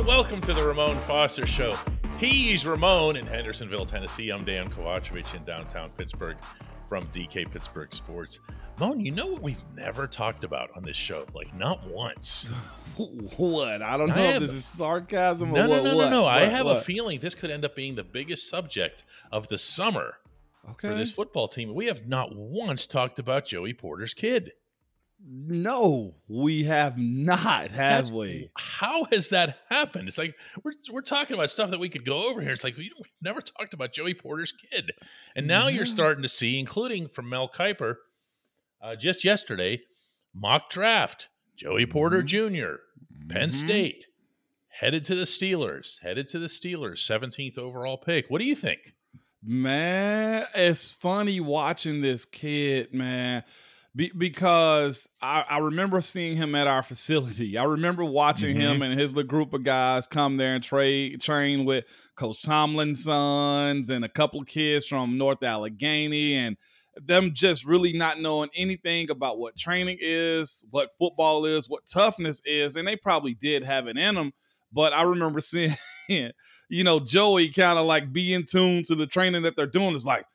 And welcome to the Ramon Foster Show. He's Ramon in Hendersonville, Tennessee. I'm Dan Kovacevic in downtown Pittsburgh from DK Pittsburgh Sports. Moan, you know what we've never talked about on this show? Like, not once. what? I don't know I if this is sarcasm No, or no, what. no, no, what, no. I what, have a feeling this could end up being the biggest subject of the summer Okay. for this football team. We have not once talked about Joey Porter's kid. No, we have not, have That's- we? How has that happened? It's like we're we're talking about stuff that we could go over here. It's like we we never talked about Joey Porter's kid, and now you're starting to see, including from Mel Kiper, uh, just yesterday, mock draft Joey Porter Jr. Penn Mhm. State headed to the Steelers, headed to the Steelers, 17th overall pick. What do you think? Man, it's funny watching this kid, man. Be- because I, I remember seeing him at our facility. I remember watching him mm-hmm. and his little group of guys come there and trade train with Coach Tomlin's sons and a couple of kids from North Allegheny and them just really not knowing anything about what training is, what football is, what toughness is, and they probably did have it in them. But I remember seeing, you know, Joey kind of like be in tune to the training that they're doing. It's like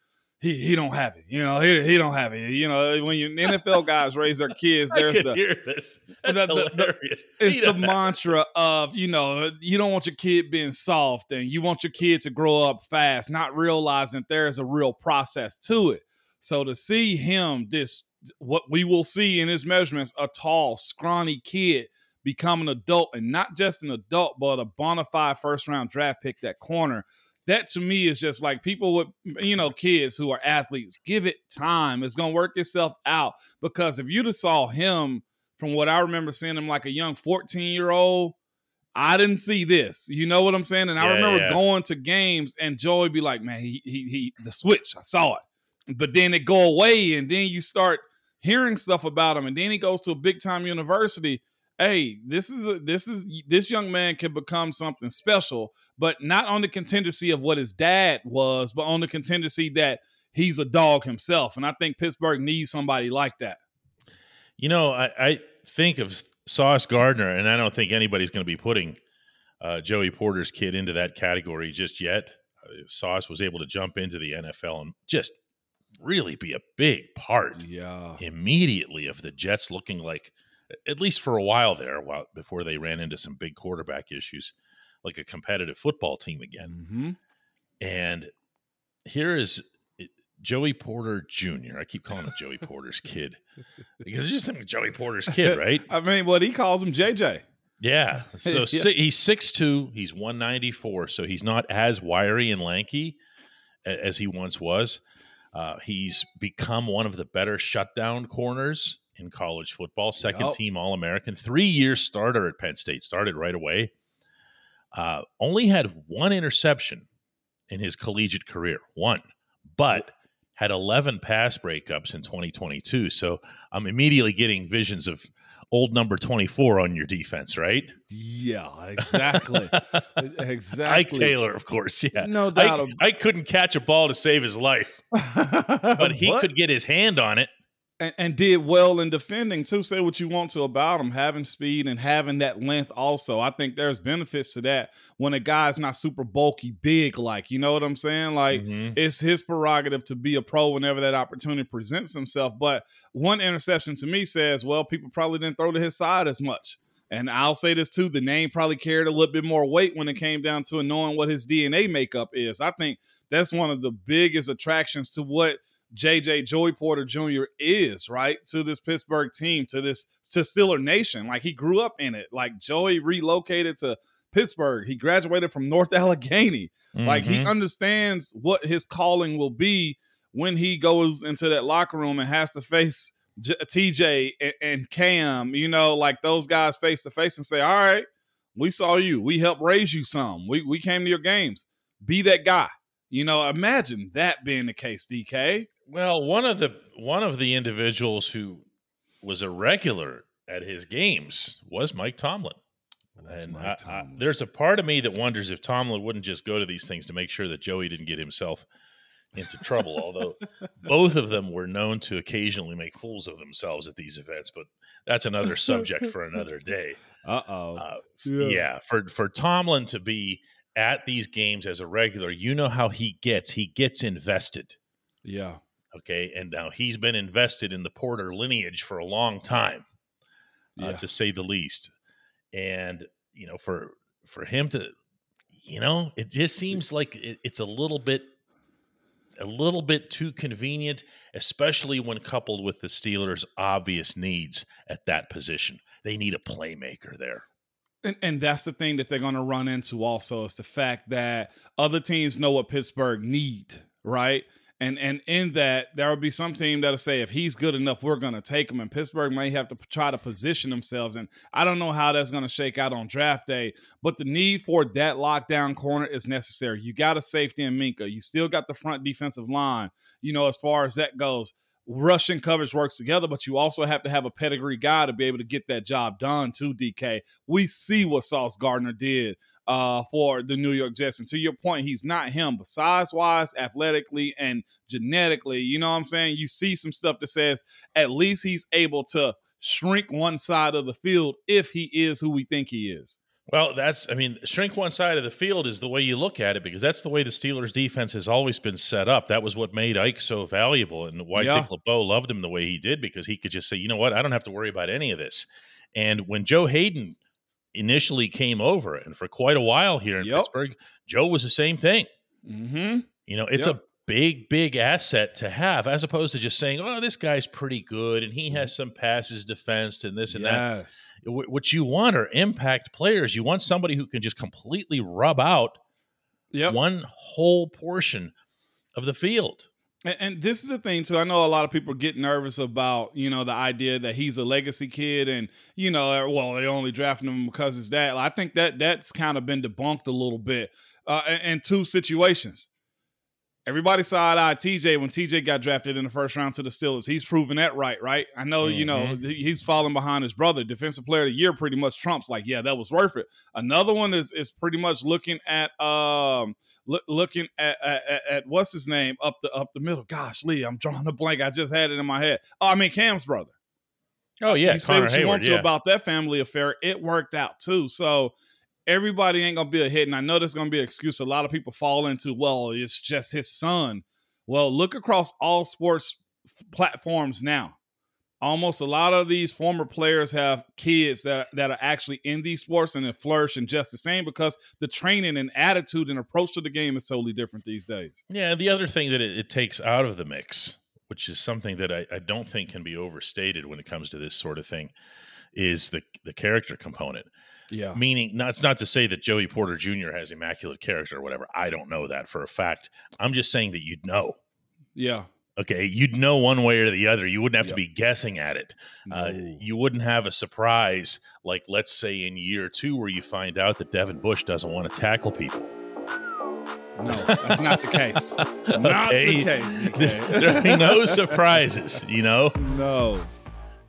he he don't have it, you know, he, he don't have it. You know, when you NFL guys raise their kids, there's the hear this. That's the- the- the- hilarious. it's the mantra of you know you don't want your kid being soft and you want your kid to grow up fast not realizing there's a real process to it so to see him this what we will see in his measurements a tall scrawny kid become an adult and not just an adult but a bona fide first round draft pick that corner that to me is just like people with you know kids who are athletes give it time it's going to work itself out because if you'd have saw him from what I remember seeing him like a young 14 year old, I didn't see this. You know what I'm saying? And I remember yeah. going to games and Joey be like, man, he, he, he, the switch, I saw it. But then it go away and then you start hearing stuff about him. And then he goes to a big time university. Hey, this is a, this is this young man can become something special, but not on the contingency of what his dad was, but on the contingency that he's a dog himself. And I think Pittsburgh needs somebody like that. You know, I, I think of Sauce Gardner, and I don't think anybody's going to be putting uh, Joey Porter's kid into that category just yet. Uh, Sauce was able to jump into the NFL and just really be a big part Yeah. immediately of the Jets looking like, at least for a while there, while before they ran into some big quarterback issues, like a competitive football team again. Mm-hmm. And here is uh, Joey Porter Jr. I keep calling him Joey Porter's kid because I just think Joey Porter's kid, right? I mean, what he calls him JJ. Yeah. So Yeah. si- he's 6'2, he's 194, so he's not as wiry and lanky as he once was. Uh, he's become one of the better shutdown corners in college football, second Yup. team All American, three year starter at Penn State, started right away. Uh, only had one interception in his collegiate career, one, but had 11 pass breakups in 2022. So I'm immediately getting visions of old number 24 on your defense, right? Yeah, exactly. exactly. Ike Taylor, of course. Yeah. No doubt. Ike, Ike couldn't catch a ball to save his life, but he could get his hand on it. And, and, did well in defending too. Say what you want to about him, having speed and having that length. Also, I think there's benefits to that when a guy's not super bulky, big. Like you know what I'm saying? Like mm-hmm. it's his prerogative to be a pro whenever that opportunity presents himself. But one interception to me says, well, people probably didn't throw to his side as much. And I'll say this too: the name probably carried a little bit more weight when it came down to knowing what his DNA makeup is. I think that's one of the biggest attractions to what JJ Joey Porter Jr. is, right? To this Pittsburgh team, to this to Steeler Nation. Like he grew up in it. Like Joey relocated to Pittsburgh. He graduated from North Allegheny. Mm-hmm. Like he mm-hmm. understands what his calling will be when he goes into that locker room and has to face J- TJ and, and Cam, you know, like those guys face to face and say, "All right, we saw you. We helped raise you some. We we came to your games. Be that guy." You know, imagine that being the case, DK. Well, one of the one of the individuals who was a regular at his games was Mike Tomlin. and Mike Tomlin. I, I, there's a part of me that wonders if Tomlin wouldn't just go to these things to make sure that Joey didn't get himself into trouble. although both of them were known to occasionally make fools of themselves at these events, but that's another subject for another day. Uh-oh. Uh, yeah. yeah, for for Tomlin to be at these games as a regular, you know how he gets. He gets invested. Yeah. Okay, and now he's been invested in the Porter lineage for a long time, uh, to say the least. And you know, for for him to, you know, it just seems like it, it's a little bit, a little bit too convenient, especially when coupled with the Steelers' obvious needs at that position. They need a playmaker there. And, and, that's the thing that they're going to run into also is the fact that other teams know what Pittsburgh need, right? And and in that, there will be some team that'll say, if he's good enough, we're to take him. And Pittsburgh may have to try to position themselves. And I don't know how that's to shake out on draft day, but the need for that lockdown corner is necessary. You got a safety in Minkah. You still got the front defensive line, you know, as far as that goes. Russian coverage works together, but you also have to have a pedigree guy to be able to get that job done too, DK. We see what Sauce Gardner did uh, for the New York Jets. And to your point, he's not him, but size wise, athletically, and genetically, you know what I'm saying? You see some stuff that says at least he's able to shrink one side of the field if he is who we think he is. Well, that's, I mean, shrink one side of the field is the way you look at it because that's the way the Steelers defense has always been set up. That was what made Ike so valuable and why yeah. Dick LeBeau loved him the way he did because he could just say, you know what, I don't have to worry about any of this. And when Joe Haden initially came over, and for quite a while here in yep. Pittsburgh, Joe was the same thing. Mm-hmm. You know, it's yep. a big, big asset to have, as opposed to just saying, "Oh, this guy's pretty good and he has some passes defense and this and yes. that." What you want are impact players. You want somebody who can just completely rub out yep. one whole portion of the field. And, and, this is the thing too. I know a lot of people get nervous about you know the idea that he's a legacy kid, and you know, well, they only drafted him because his that. I think that that's kind of been debunked a little bit uh, in two situations. Everybody side eyed TJ when TJ got drafted in the first round to the Steelers. He's proven that right, right? I know, mm-hmm. you know, mm-hmm. he's falling behind his brother. Defensive player of the year pretty much trumps like, yeah, that was worth it. Another one is is pretty much looking at um look, looking at, at, at, what's his name up the up the middle. Gosh, Lee, I'm drawing a blank. I just had it in my head. Oh, I mean Cam's brother. Oh yeah, you say what you Heyward, want to yeah. about that family affair. It worked out too. So everybody ain't gonna be a hit. And I know there's gonna be an excuse. A lot of people fall into, well, it's just his son. Well, look across all sports f- platforms now. Almost a lot of these former players have kids that, that are actually in these sports and they flourish and just the same because the training and attitude and approach to the game is totally different these days. Yeah, the other thing that it, it takes out of the mix, which is something that I, I don't think can be overstated when it comes to this sort of thing, is the the character component. Yeah. Meaning, not, it's not to say that Joey Porter Jr. has immaculate character or whatever. I don't know that for a fact. I'm just saying that you'd know. Yeah. Okay. You'd know one way or the other. You wouldn't have yep. to be guessing at it. Uh, no. Uh, you wouldn't have a surprise, like, let's say, in year two, where you find out that Devin Bush doesn't want to tackle people. No, that's not the case. Not the case. there are no surprises, you know? No.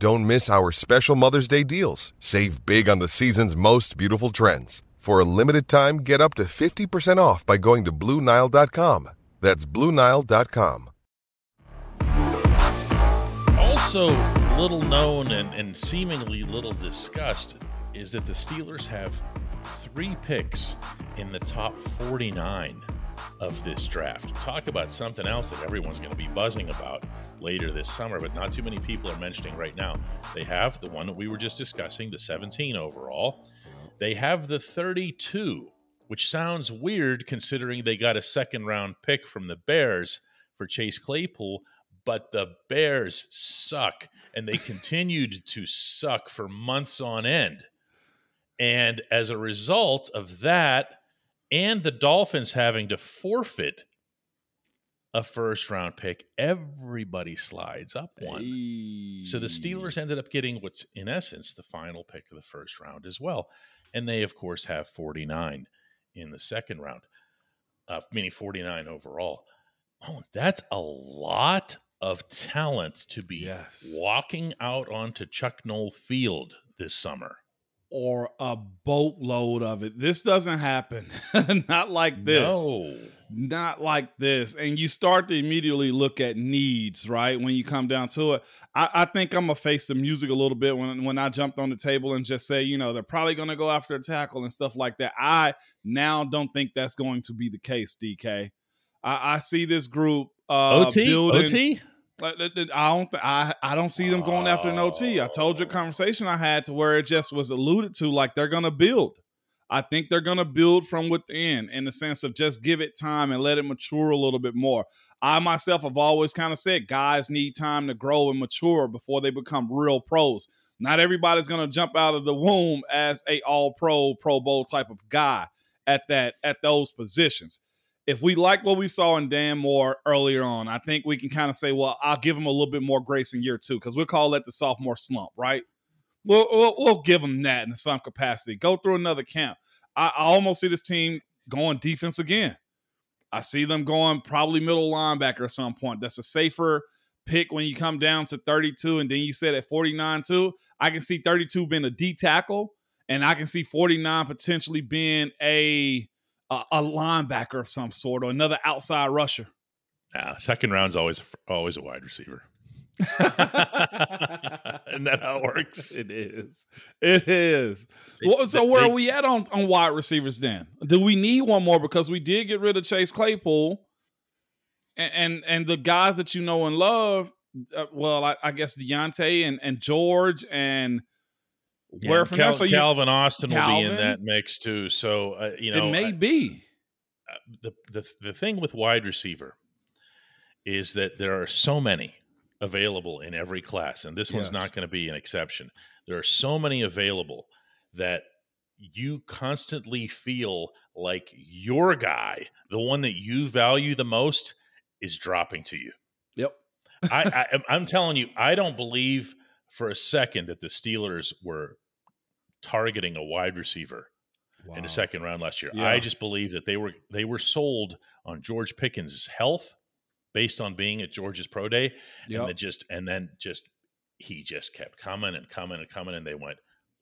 Don't miss our special Mother's Day deals. Save big on the season's most beautiful trends. For a limited time, get up to 50% off by going to BlueNile.com. That's BlueNile.com. Also, little known and, and seemingly little discussed is that the Steelers have three picks in the top 49 of this draft. Talk about something else that everyone's going to be buzzing about later this summer, but not too many people are mentioning right now. They have the one that we were just discussing, the 17 overall. They have the 32, which sounds weird considering they got a second round pick from the Bears for Chase Claypool, but the Bears suck and they continued to suck for months on end. And as a result of that, and the Dolphins having to forfeit a first round pick, everybody slides up one. Hey. So the Steelers ended up getting what's in essence the final pick of the first round as well. And they, of course, have 49 in the second round, uh, meaning 49 overall. Oh, that's a lot of talent to be Yes. walking out onto Chuck Noll Field this summer. Or a boatload of it. This doesn't happen. Not like this. No. Not like this. And you start to immediately look at needs, right? When you come down to it. I, I think I'm gonna face the music a little bit when when I jumped on the table and just say, you know, they're probably gonna go after a tackle and stuff like that. I now don't think that's going to be the case, DK. I, I see this group uh OT? building OT? I don't. th- I I don't see them going after an OT. I told you a oh. conversation I had to where it just was alluded to, like they're gonna build. I think they're gonna build from within, in the sense of just give it time and let it mature a little bit more. I myself have always kind of said guys need time to grow and mature before they become real pros. Not everybody's gonna jump out of the womb as a All Pro, Pro Bowl type of guy at that at those positions if we like what we saw in Dan Moore earlier on, I think we can kind of say, well, I'll give him a little bit more grace in year two because we'll call that the sophomore slump, right? We'll, we'll, we'll give him that in some capacity. Go through another camp. I, I almost see this team going defense again. I see them going probably middle linebacker at some point. That's a safer pick when you come down to 32. And then you said at 49 too. I can see 32 being a D tackle, and I can see 49 potentially being a a, a linebacker of some sort or another outside rusher. Nah, second round's always always a wide receiver. Isn't that how it works? It is. It is. They- Well, so they- where they- are we at on, on wide receivers then? Do we need one more because we did get rid of Chase Claypool, and and, and the guys that you know and love. Uh, well, I, I guess Diontae and and George and Yeah, where from Cal- there? So you, Calvin Austin will be in that mix too. So uh, you know, it may I- be. the, the the thing with wide receiver is that there are so many available in every class, and this one's not going to be an exception. There are so many available that you constantly feel like your guy, the one that you value the most, is dropping to you. Yep. I, I I'm telling you, I don't believe for a second that the Steelers were targeting a wide receiver in the second round last year. Yeah. I just believe that they were they were sold on George Pickens' health based on being at George's pro day, Yep. and then just and then just he just kept coming and coming and coming, and they went,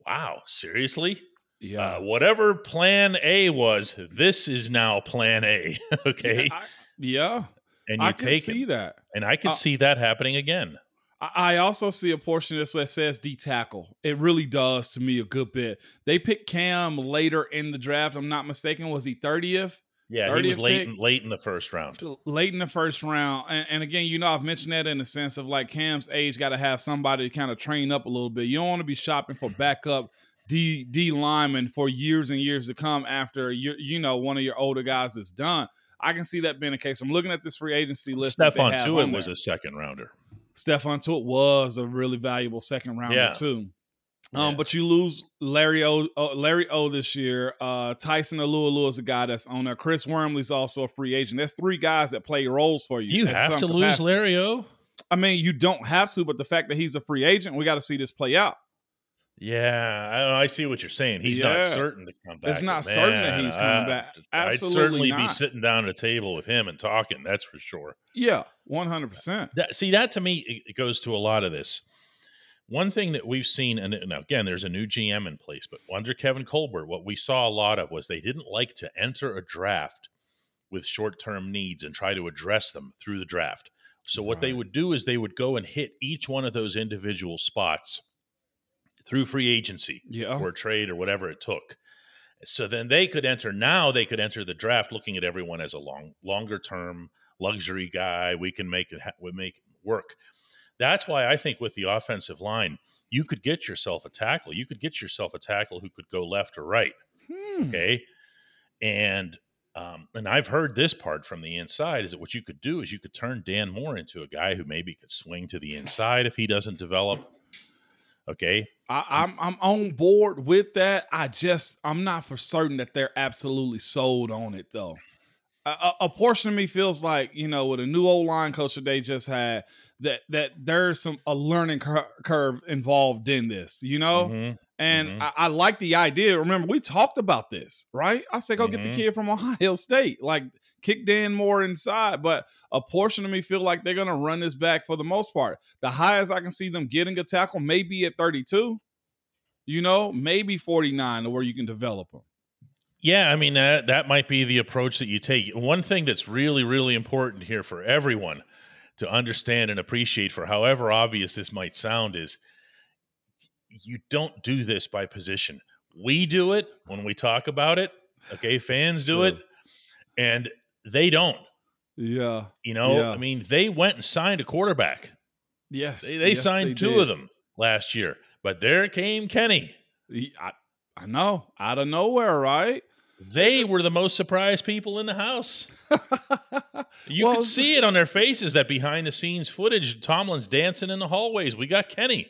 "Wow, seriously." Yeah. Uh, whatever plan A was, this is now plan A. okay. I- yeah. and you I can take see that. And I can Uh, see that happening again. I also see a portion of this that says D tackle. It really does to me a good bit. They picked Cam later in the draft. I'm not mistaken. Was he 30th? Yeah, he was 30th late in, late in the first round. Late in the first round. And, and again, you know, I've mentioned that in the sense of like Cam's age got to have somebody to kind of train up a little bit. You don't want to be shopping for backup D D lineman for years and years to come after you you know one of your older guys is done. I can see that being the case. I'm looking at this free agency list. Stephon Tuitt was a second rounder. Stephon Tuitt was a really valuable second rounder Yeah. too. Yeah. Um, but you lose Larry O, Larry O this year. Uh, Tyson Alualu is a guy that's on there. Chris Wormley's also a free agent. There's three guys that play roles for you. Do you have to lose. Larry O? I mean, you don't have to, but the fact that he's a free agent, we got to see this play out. Yeah, I, I see what you're saying. He's not certain to come back. It's not but certain that he's coming I- back. I'd Absolutely certainly be sitting down at a table with him and talking. That's for sure. Yeah, one hundred percent. That, see, that to me it- goes to a lot of this. One thing that we've seen, and now again, there's a new GM in place, but under Kevin Colbert, what we saw a lot of was they didn't like to enter a draft with short term needs and try to address them through the draft. So, what they would do is they would go and hit each one of those individual spots through free agency Yeah, or trade or whatever it took. So then they could enter. Now they could enter the draft looking at everyone as a long, longer term luxury guy. We can make it. Ha- we make it work. That's why I think with the offensive line, you could get yourself a tackle. You could get yourself a tackle who could go left or right. Hmm. Okay, and um, and I've heard this part from the inside is that what you could do is you could turn Dan Moore into a guy who maybe could swing to the inside if he doesn't develop. Okay, I, I'm I'm on board with that. I just I'm not for certain that they're absolutely sold on it though. A, a, portion of me feels like you know with a new old line coach that they just had that that there's some a learning cur- curve involved in this. You know, Mhm. and Mhm. I, I like the idea. Remember, we talked about this, right? I said, go get the Mhm. kid from Ohio State, like kick Dan Moore inside. But a portion of me feel like they're gonna run this back for the most part. The highest I can see them getting a tackle maybe at 32. You know, maybe 49 to where you can develop them. Yeah, I mean that that might be the approach that you take. One thing that's really really important here for everyone to understand and appreciate for however obvious this might sound is you don't do this by position. We do it when we talk about it. Okay, fans do it and they don't. Yeah. You know, Yeah. I mean, they went and signed a quarterback. Yes. They, they yes, signed they two did. of them last year, but there came Kenny. I, I know. Out of nowhere, right? They were the most surprised people in the house. You Well, could see it on their faces that behind the scenes footage, Tomlin's dancing in the hallways. We got Kenny.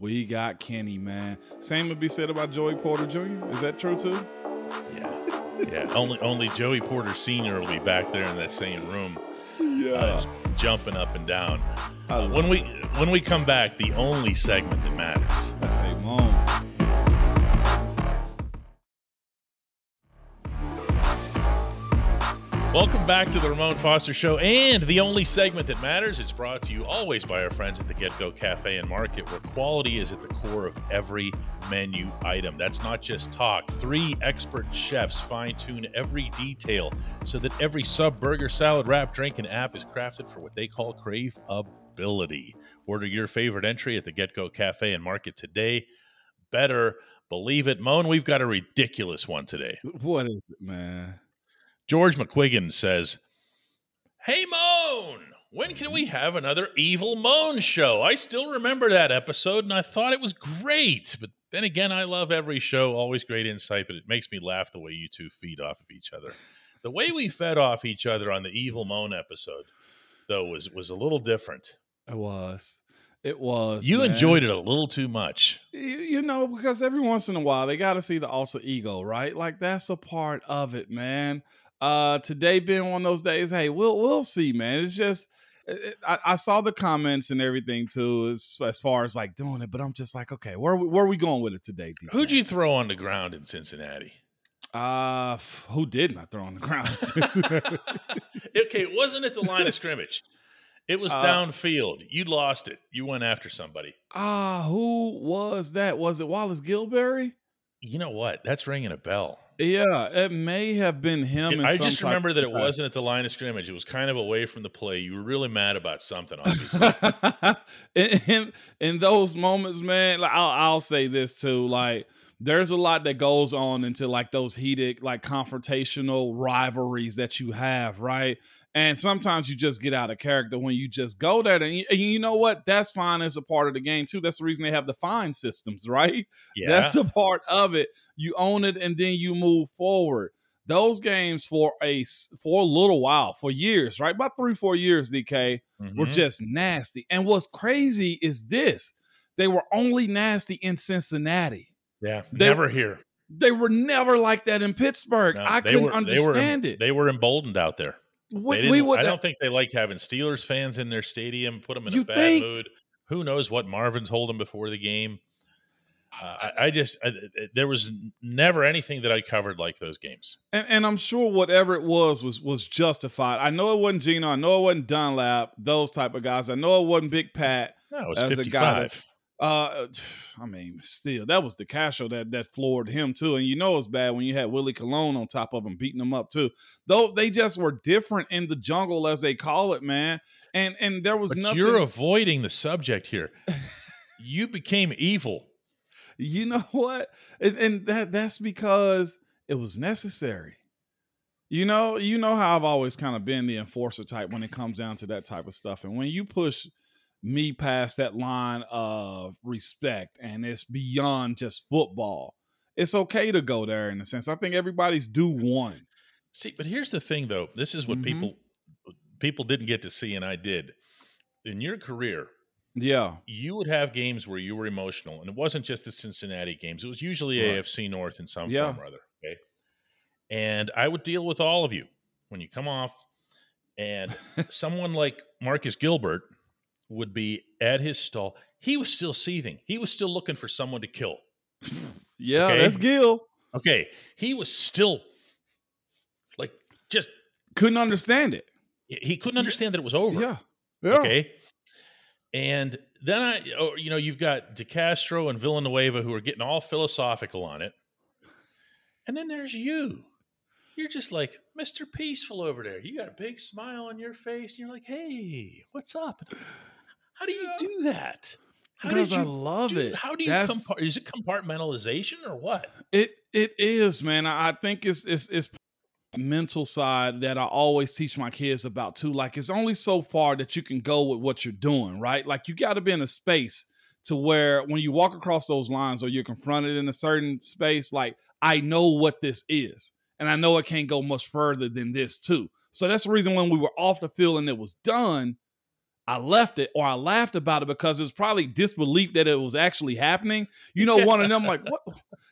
We got Kenny, man. Same would be said about Joey Porter Jr. Is that true too? Yeah. Yeah. only only Joey Porter Sr. will be back there in that same room. Yeah. uh, jumping up and down. Uh, when we when we come back, the only segment that matters. Welcome back to the Ramon Foster Show and the only segment that matters. It's brought to you always by our friends at the GetGo Cafe and Market, where quality is at the core of every menu item. That's not just talk. Three expert chefs fine tune every detail so that every sub, burger, salad, wrap, drink, and app is crafted for what they call crave ability. Order your favorite entry at the GetGo Cafe and Market today. Better believe it. Moan, we've got a ridiculous one today. What is it, man? George McQuiggan says, Hey, Moan, when can we have another Evil Moan show? I still remember that episode and I thought it was great. But then again, I love every show, always great insight, but it makes me laugh the way you two feed off of each other. The way we fed off each other on the Evil Moan episode, though, was, was a little different. It was. It was. You man. enjoyed it a little too much. You, you know, because every once in a while they got to see the alter ego, right? Like that's a part of it, man. Uh, today being one of those days, hey, we'll we'll see, man. It's just it- it- I, I saw the comments and everything too, as as far as like doing it, but I'm just like, okay, where we- where are we going with it today? DJ? Who'd you throw on the ground in Cincinnati? Uh, f- who did not throw on the ground? Okay, it wasn't at the line of scrimmage. It was Uh, downfield. You lost it. You went after somebody. Ah, who was that? Was it Wallace Gilberry? You know what? That's ringing a bell. Yeah, it may have been him. in I just remember that it wasn't at the line of scrimmage. It was kind of away from the play. You were really mad about something, obviously. in, in in those moments, man, like, I'll I'll say this too. Like, there's a lot that goes on into like those heated, like confrontational rivalries that you have, right? And sometimes you just get out of character when you just go there. And you, and you know what? That's fine as a part of the game too. That's the reason they have the fine systems, right? yeah. That's a part of it. You own it and then you move forward. Those games for a for a little while, for years, right? About three, four years, DK, were Mhm. just nasty. And what's crazy is this: they were only nasty in Cincinnati. Yeah. they- Never here. They were never like that in Pittsburgh. No, I couldn't were- understand they were, it. They were emboldened out there. we, we would. I don't think they like having Steelers fans in their stadium, put them in a bad think? mood. Who knows what Marvin's them before the game? Uh, I, I just, I, there was never anything that I covered like those games. and, and I'm sure whatever it was was was justified. I know it wasn't Geno. I know it wasn't Dunlap. Those type of guys. I know it wasn't Big Pat. No, it was As a 55. guy that's- Uh, I mean, still, that was DeCastro that that floored him too. And you know it's bad when you had Willie Colon on top of him beating him up too. Though they just were different in the jungle, as they call it, man. And and there was but nothing. you're avoiding the subject here. you became evil. you know what? And, and that that's because it was necessary. You know, you know how I've always kind of been the enforcer type when it comes down to that type of stuff. And when you push me past that line of respect and it's beyond just football, it's okay to go there in a sense. I think everybody's due one. See, but here's the thing, though. This is what Mhm. people people didn't get to see, and I did. In your career, Yeah. you would have games where you were emotional, and it wasn't just the Cincinnati games. It was usually Right. AFC North in some Yeah. form or other. Okay, and I would deal with all of you when you come off, and someone like Marcus Gilbert would be at his stall. He was still seething. He was still looking for someone to kill. Yeah, Okay. that's Gil. Okay, he was still like just Couldn't understand it. he couldn't understand that it was over. Yeah. Yeah. Okay. And then I, oh, you know, you've got DeCastro and Villanueva who are getting all philosophical on it. And then there's you. You're just like Mr. Peaceful over there. You got a big smile on your face. And you're like, hey, what's up? How do you do that? How Because I you love do- it. How do you That's- compart? Is it compartmentalization or what? It it is, man. I I think it's it's it's mental side that I always teach my kids about too. Like it's only so far that you can go with what you're doing, right? Like you got to be in a space to where when you walk across those lines or you're confronted in a certain space, like I know what this is, and I know it can't go much further than this too. So that's the reason when we were off the field and it was done, I left it or I laughed about it because it's probably disbelief that it was actually happening. You know, one of them like what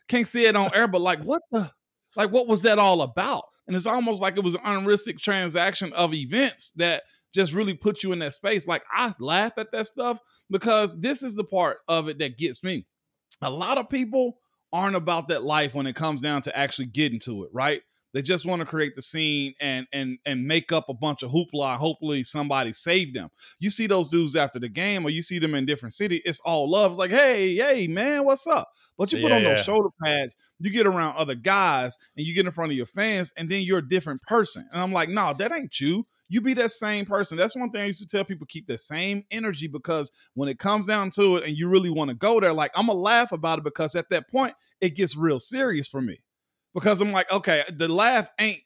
can't see it on air, but like what the like what was that all about? And it's almost like it was an unrealistic transaction of events that just really put you in that space. Like I laugh at that stuff because this is the part of it that gets me. A lot of people aren't about that life when it comes down to actually getting to it, right? They just want to create the scene and and and make up a bunch of hoopla. Hopefully somebody saved them. You see those dudes after the game, or you see them in different city. It's all love. It's like, hey, hey, man, what's up? But you put Yeah, on yeah. those shoulder pads, you get around other guys, and you get in front of your fans, and then you're a different person. And I'm like, no, that ain't you. You be that same person. That's one thing I used to tell people: keep the same energy because when it comes down to it, and you really want to go there, like I'm gonna laugh about it because at that point it gets real serious for me because I'm like, okay, the laugh ain't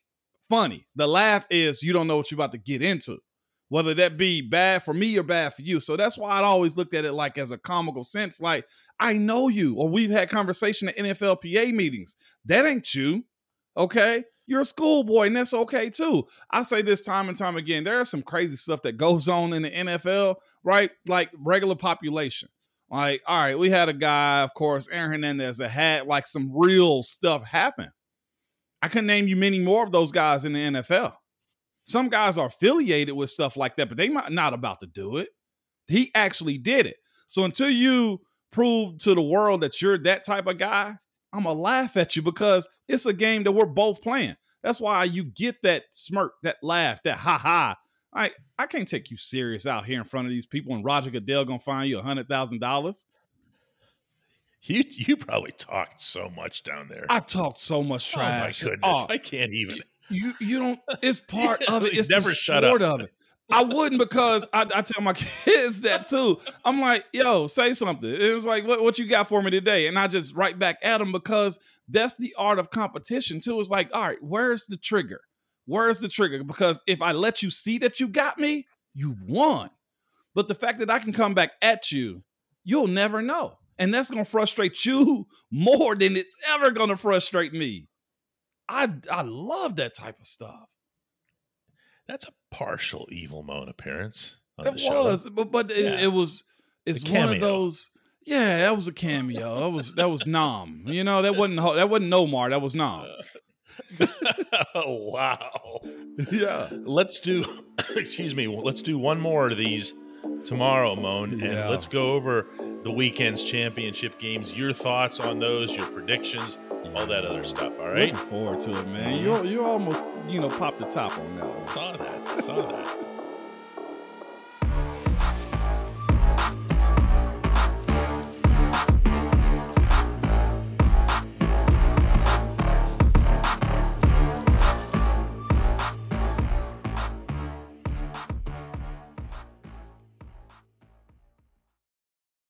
funny. The laugh is you don't know what you're about to get into, whether that be bad for me or bad for you. So that's why I'd always looked at it like as a comical sense, like I know you, or we've had conversation at NFLPA meetings. That ain't you, okay? You're a schoolboy, and that's okay too. I say this time and time again. There is some crazy stuff that goes on in the NFL, right? Like regular population. Like, all right, we had a guy, of course, Aaron Hernandez, that had like some real stuff happen. I can name you many more of those guys in the NFL. Some guys are affiliated with stuff like that, but they might not about to do it. He actually did it. So until you prove to the world that you're that type of guy, I'm gonna laugh at you because it's a game that we're both playing. That's why you get that smirk, that laugh, that ha ha. I I can't take you serious out here in front of these people, and Roger Goodell gonna find you a hundred thousand dollars. You you probably talked so much down there. I talked so much trash. Oh my goodness, Oh, I can't even. you you don't. It's part of it. It's never shut up. of it. I wouldn't because I, I tell my kids that too. I'm like, yo, say something. It was like, what, what you got for me today? And I just write back at them because that's the art of competition too. It's like, all right, where's the trigger? Where's the trigger? Because if I let you see that you got me, you've won. But the fact that I can come back at you, you'll never know. And that's gonna frustrate you more than it's ever gonna frustrate me. I I love that type of stuff. That's a partial evil moan appearance. It was, but but it, Yeah. it was. It's one of those. Yeah, that was a cameo. That was that was Nom. You know that wasn't that wasn't Nomar. That was Nom. oh wow. Yeah. Let's do. excuse me. Let's do one more of these tomorrow, Moan, and Yeah. let's go over the weekend's championship games. Your thoughts on those? Your predictions? All that other stuff. All right. Looking forward to it, man. You you almost you know popped the top on that one. Saw that. Saw that.